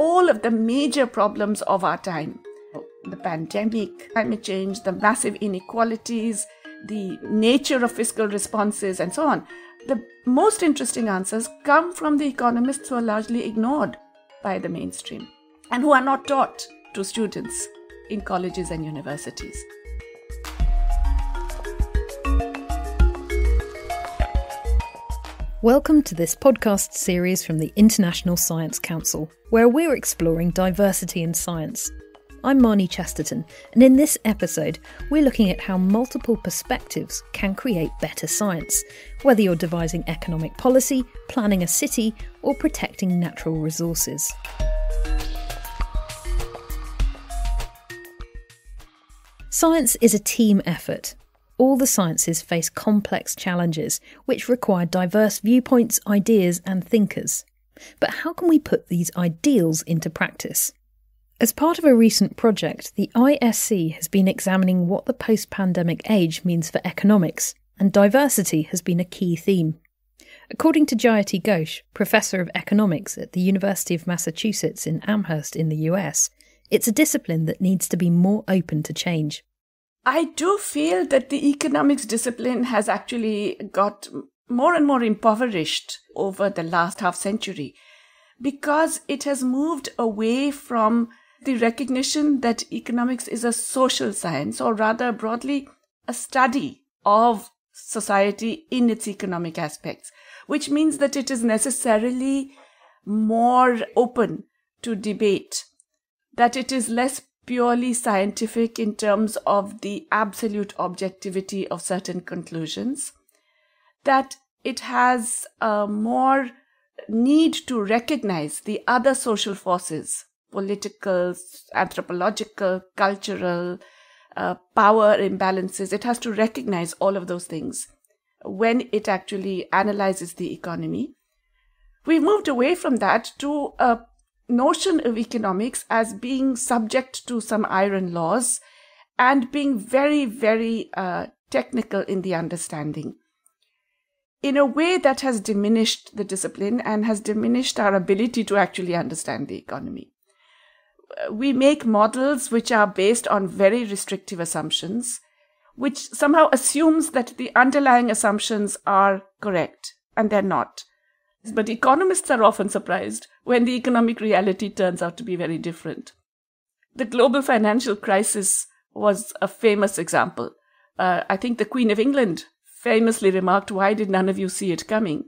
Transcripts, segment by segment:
all of the major problems of our time the pandemic, climate change, the massive inequalities, the nature of fiscal responses, and so on. The most interesting answers come from the economists who are largely ignored by the mainstream and who are not taught to students in colleges and universities. Welcome to this podcast series from the International Science Council, where we're exploring diversity in science. I'm Marnie Chesterton, and in this episode, we're looking at how multiple perspectives can create better science, whether you're devising economic policy, planning a city, or protecting natural resources. Science is a team effort, all the sciences face complex challenges which require diverse viewpoints, ideas, and thinkers. But how can we put these ideals into practice? As part of a recent project, the ISC has been examining what the post pandemic age means for economics, and diversity has been a key theme. According to Jayati Ghosh, Professor of Economics at the University of Massachusetts in Amherst in the US, it's a discipline that needs to be more open to change. I do feel that the economics discipline has actually got more and more impoverished over the last half century because it has moved away from the recognition that economics is a social science, or rather broadly, a study of society in its economic aspects, which means that it is necessarily more open to debate, that it is less purely scientific in terms of the absolute objectivity of certain conclusions, that it has a more need to recognize the other social forces, political, anthropological, cultural, uh, power imbalances. It has to recognize all of those things when it actually analyzes the economy. We've moved away from that to a notion of economics as being subject to some iron laws and being very, very uh, technical in the understanding. In a way that has diminished the discipline and has diminished our ability to actually understand the economy. We make models which are based on very restrictive assumptions, which somehow assumes that the underlying assumptions are correct, and they're not. But economists are often surprised when the economic reality turns out to be very different. The global financial crisis was a famous example. Uh, I think the Queen of England famously remarked, Why did none of you see it coming?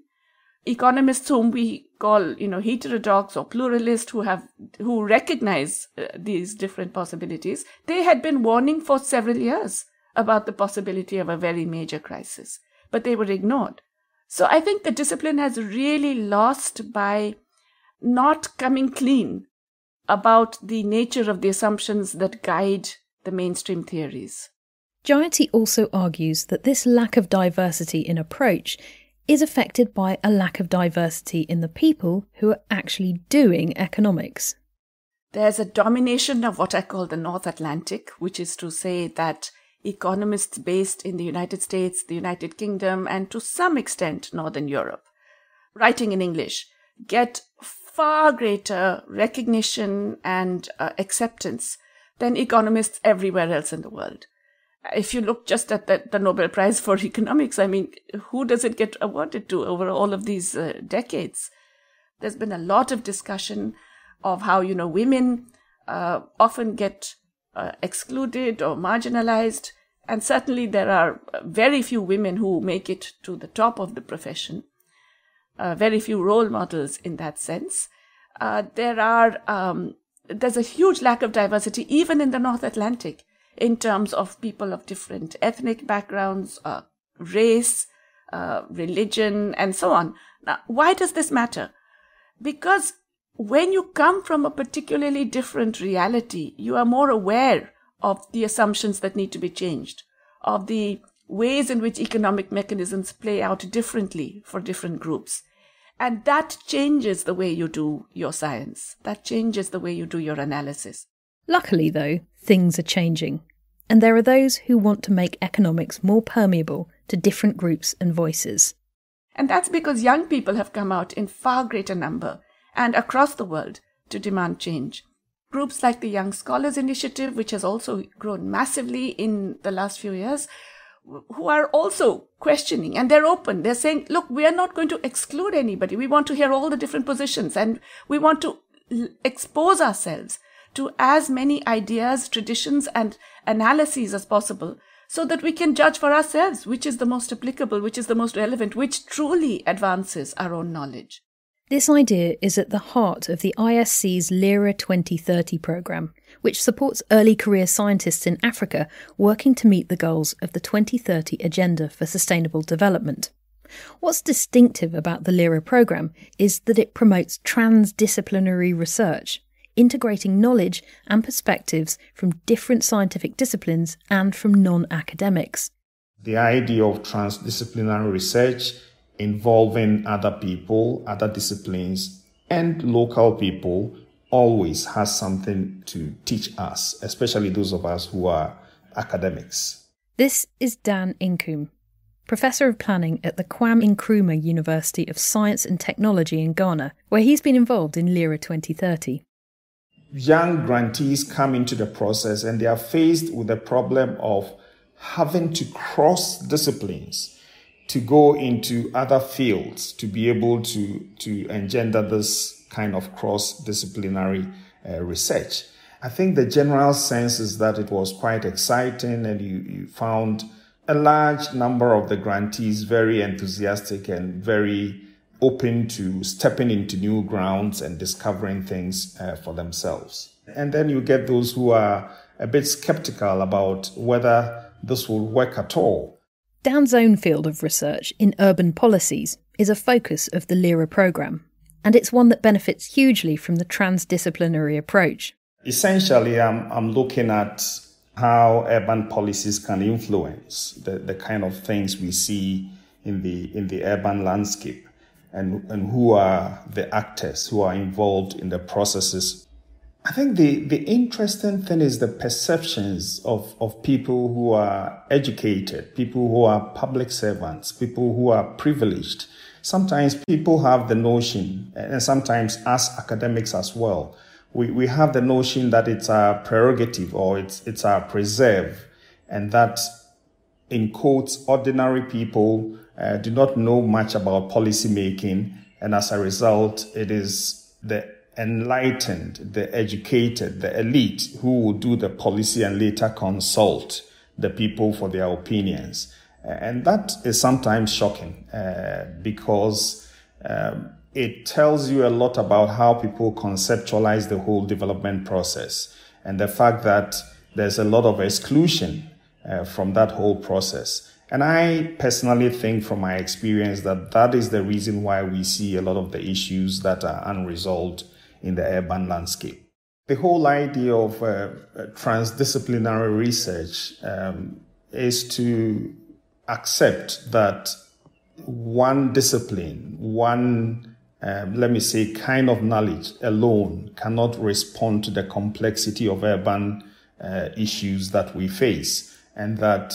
Economists whom we call, you know, heterodox or pluralist who have, who recognize uh, these different possibilities, they had been warning for several years about the possibility of a very major crisis, but they were ignored. So I think the discipline has really lost by not coming clean about the nature of the assumptions that guide the mainstream theories. Jayati also argues that this lack of diversity in approach is affected by a lack of diversity in the people who are actually doing economics. There's a domination of what I call the North Atlantic, which is to say that economists based in the United States, the United Kingdom, and to some extent Northern Europe, writing in English, get far greater recognition and uh, acceptance than economists everywhere else in the world. If you look just at the, the, Nobel Prize for Economics, I mean, who does it get awarded to over all of these uh, decades? There's been a lot of discussion of how, you know, women uh, often get uh, excluded or marginalized. And certainly there are very few women who make it to the top of the profession. Uh, very few role models in that sense. Uh, there are um, there's a huge lack of diversity even in the North Atlantic in terms of people of different ethnic backgrounds, uh, race, uh, religion, and so on. Now, why does this matter? Because when you come from a particularly different reality, you are more aware of the assumptions that need to be changed, of the ways in which economic mechanisms play out differently for different groups. And that changes the way you do your science. That changes the way you do your analysis. Luckily, though, things are changing. And there are those who want to make economics more permeable to different groups and voices. And that's because young people have come out in far greater number and across the world to demand change. Groups like the Young Scholars Initiative, which has also grown massively in the last few years, who are also questioning and they're open. They're saying, look, we are not going to exclude anybody. We want to hear all the different positions and we want to expose ourselves to as many ideas, traditions, and analyses as possible so that we can judge for ourselves which is the most applicable, which is the most relevant, which truly advances our own knowledge. This idea is at the heart of the ISC's LIRA 2030 programme, which supports early career scientists in Africa working to meet the goals of the 2030 Agenda for Sustainable Development. What's distinctive about the LIRA programme is that it promotes transdisciplinary research, integrating knowledge and perspectives from different scientific disciplines and from non academics. The idea of transdisciplinary research involving other people, other disciplines, and local people always has something to teach us, especially those of us who are academics. This is Dan Inkoom, Professor of Planning at the Kwame Nkrumah University of Science and Technology in Ghana, where he's been involved in LIRA 2030. Young grantees come into the process and they are faced with the problem of having to cross disciplines to go into other fields to be able to, to engender this kind of cross disciplinary uh, research. I think the general sense is that it was quite exciting and you, you found a large number of the grantees very enthusiastic and very open to stepping into new grounds and discovering things uh, for themselves. And then you get those who are a bit skeptical about whether this will work at all. Dan's own field of research in urban policies is a focus of the LIRA programme, and it's one that benefits hugely from the transdisciplinary approach. Essentially, I'm, I'm looking at how urban policies can influence the, the kind of things we see in the, in the urban landscape and, and who are the actors who are involved in the processes. I think the, the interesting thing is the perceptions of, of people who are educated, people who are public servants, people who are privileged. Sometimes people have the notion, and sometimes us academics as well, we, we have the notion that it's our prerogative or it's, it's our preserve, and that in quotes, ordinary people uh, do not know much about policy making, and as a result, it is the enlightened, the educated, the elite who will do the policy and later consult the people for their opinions. And that is sometimes shocking uh, because um, it tells you a lot about how people conceptualize the whole development process and the fact that there's a lot of exclusion uh, from that whole process. And I personally think from my experience that that is the reason why we see a lot of the issues that are unresolved in the urban landscape. The whole idea of uh, transdisciplinary research um, is to accept that one discipline, one um, let me say, kind of knowledge alone cannot respond to the complexity of urban uh, issues that we face, and that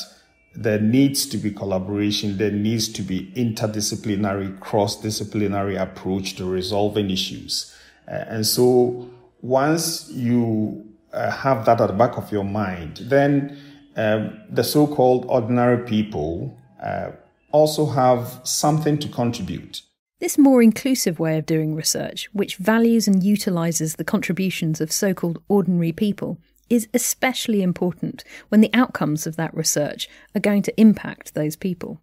there needs to be collaboration, there needs to be interdisciplinary, cross disciplinary approach to resolving issues. Uh, and so once you uh, have that at the back of your mind, then um, the so called ordinary people uh, also have something to contribute. This more inclusive way of doing research, which values and utilises the contributions of so called ordinary people, is especially important when the outcomes of that research are going to impact those people.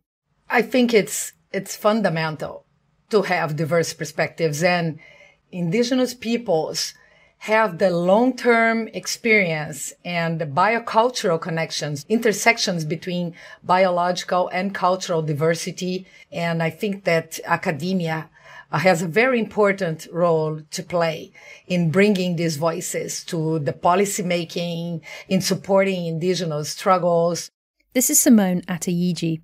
I think it's it's fundamental to have diverse perspectives and indigenous peoples have the long-term experience and the biocultural connections, intersections between biological and cultural diversity. And I think that academia uh, has a very important role to play in bringing these voices to the policy making, in supporting indigenous struggles. This is Simone Athayde,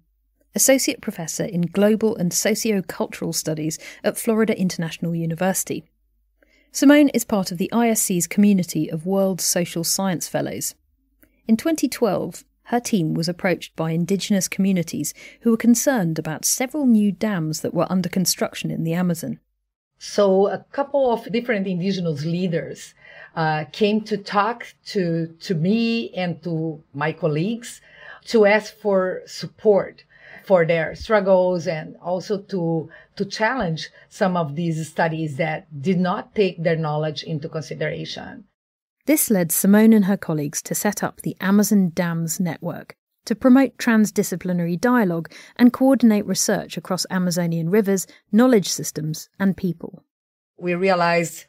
Associate Professor in Global and Sociocultural Studies at Florida International University. Simone is part of the ISC's community of World Social Science Fellows. In 2012, her team was approached by indigenous communities who were concerned about several new dams that were under construction in the Amazon. So a couple of different indigenous leaders uh, came to talk to, to me and to my colleagues to ask for support for their struggles and also to, to challenge some of these studies that did not take their knowledge into consideration. This led Simone and her colleagues to set up the Amazon Dams Network to promote transdisciplinary dialogue and coordinate research across Amazonian rivers, knowledge systems, and people. We realized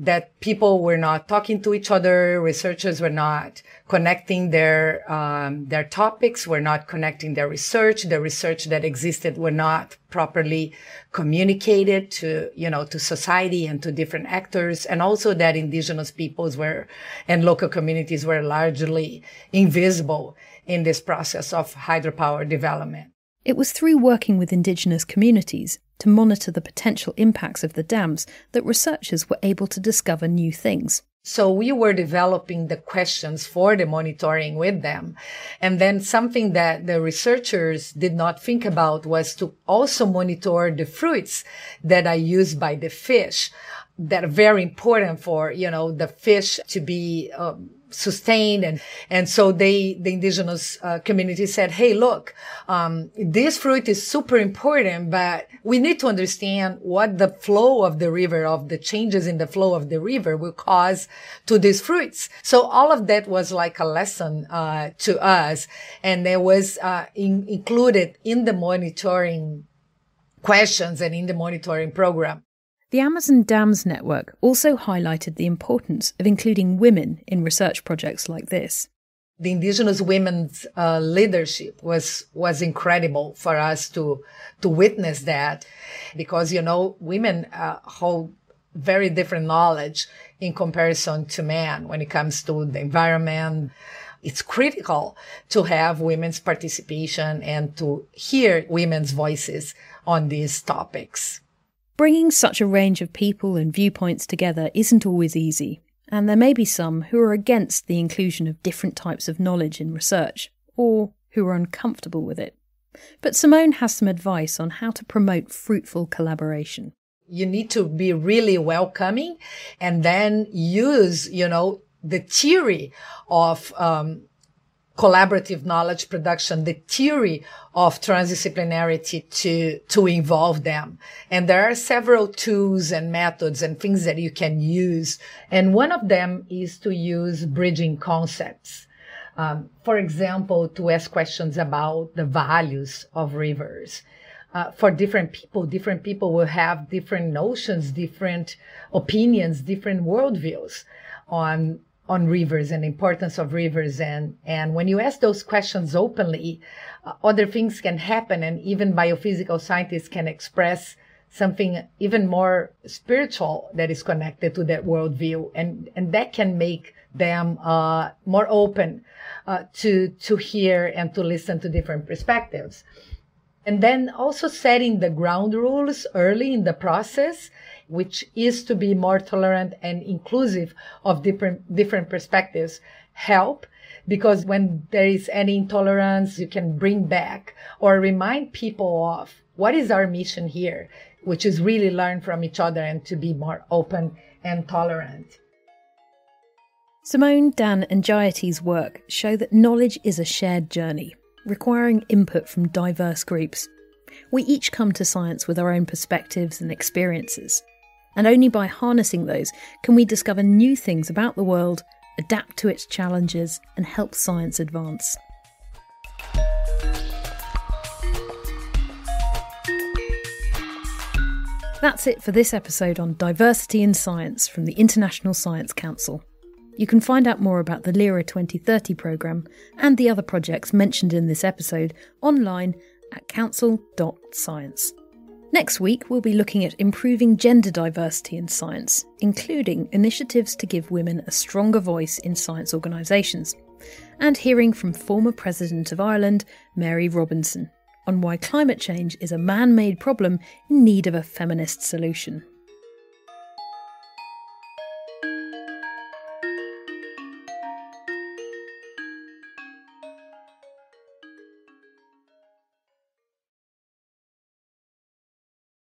that people were not talking to each other, researchers were not connecting their um, their topics, were not connecting their research, the research that existed were not properly communicated to you know to society and to different actors, and also that indigenous peoples were and local communities were largely invisible in this process of hydropower development. It was through working with indigenous communities to monitor the potential impacts of the dams that researchers were able to discover new things. So we were developing the questions for the monitoring with them. And then something that the researchers did not think about was to also monitor the fruits that are used by the fish that are very important for, you know, the fish to be um, sustained and and so they the indigenous uh, community said hey look um, this fruit is super important but we need to understand what the flow of the river of the changes in the flow of the river will cause to these fruits. So all of that was like a lesson uh, to us and there was uh, in, included in the monitoring questions and in the monitoring program the Amazon Dams Network also highlighted the importance of including women in research projects like this. The indigenous women's uh, leadership was was incredible for us to to witness that, because you know women uh, hold very different knowledge in comparison to men when it comes to the environment. It's critical to have women's participation and to hear women's voices on these topics. Bringing such a range of people and viewpoints together isn't always easy, and there may be some who are against the inclusion of different types of knowledge in research, or who are uncomfortable with it. But Simone has some advice on how to promote fruitful collaboration. You need to be really welcoming and then use, you know, the theory of um, collaborative knowledge production, the theory of transdisciplinarity to, to involve them. And there are several tools and methods and things that you can use. And one of them is to use bridging concepts. Um, for example, to ask questions about the values of rivers. Uh, for different people, different people will have different notions, different opinions, different worldviews on on rivers and importance of rivers. And and when you ask those questions openly uh, other things can happen and even biophysical scientists can express something even more spiritual that is connected to that worldview. And and that can make them uh, more open uh, to to hear and to listen to different perspectives. And then also setting the ground rules early in the process which is to be more tolerant and inclusive of different, different perspectives, help because when there is any intolerance, you can bring back or remind people of what is our mission here, which is really learn from each other and to be more open and tolerant. Simone, Dan, and Jayati's work show that knowledge is a shared journey, requiring input from diverse groups. We each come to science with our own perspectives and experiences, and only by harnessing those can we discover new things about the world, adapt to its challenges, and help science advance. That's it for this episode on diversity in science from the International Science Council. You can find out more about the LIRA 2030 programme and the other projects mentioned in this episode online at council.science. Next week, we'll be looking at improving gender diversity in science, including initiatives to give women a stronger voice in science organisations, and hearing from former President of Ireland, Mary Robinson, on why climate change is a man made problem in need of a feminist solution.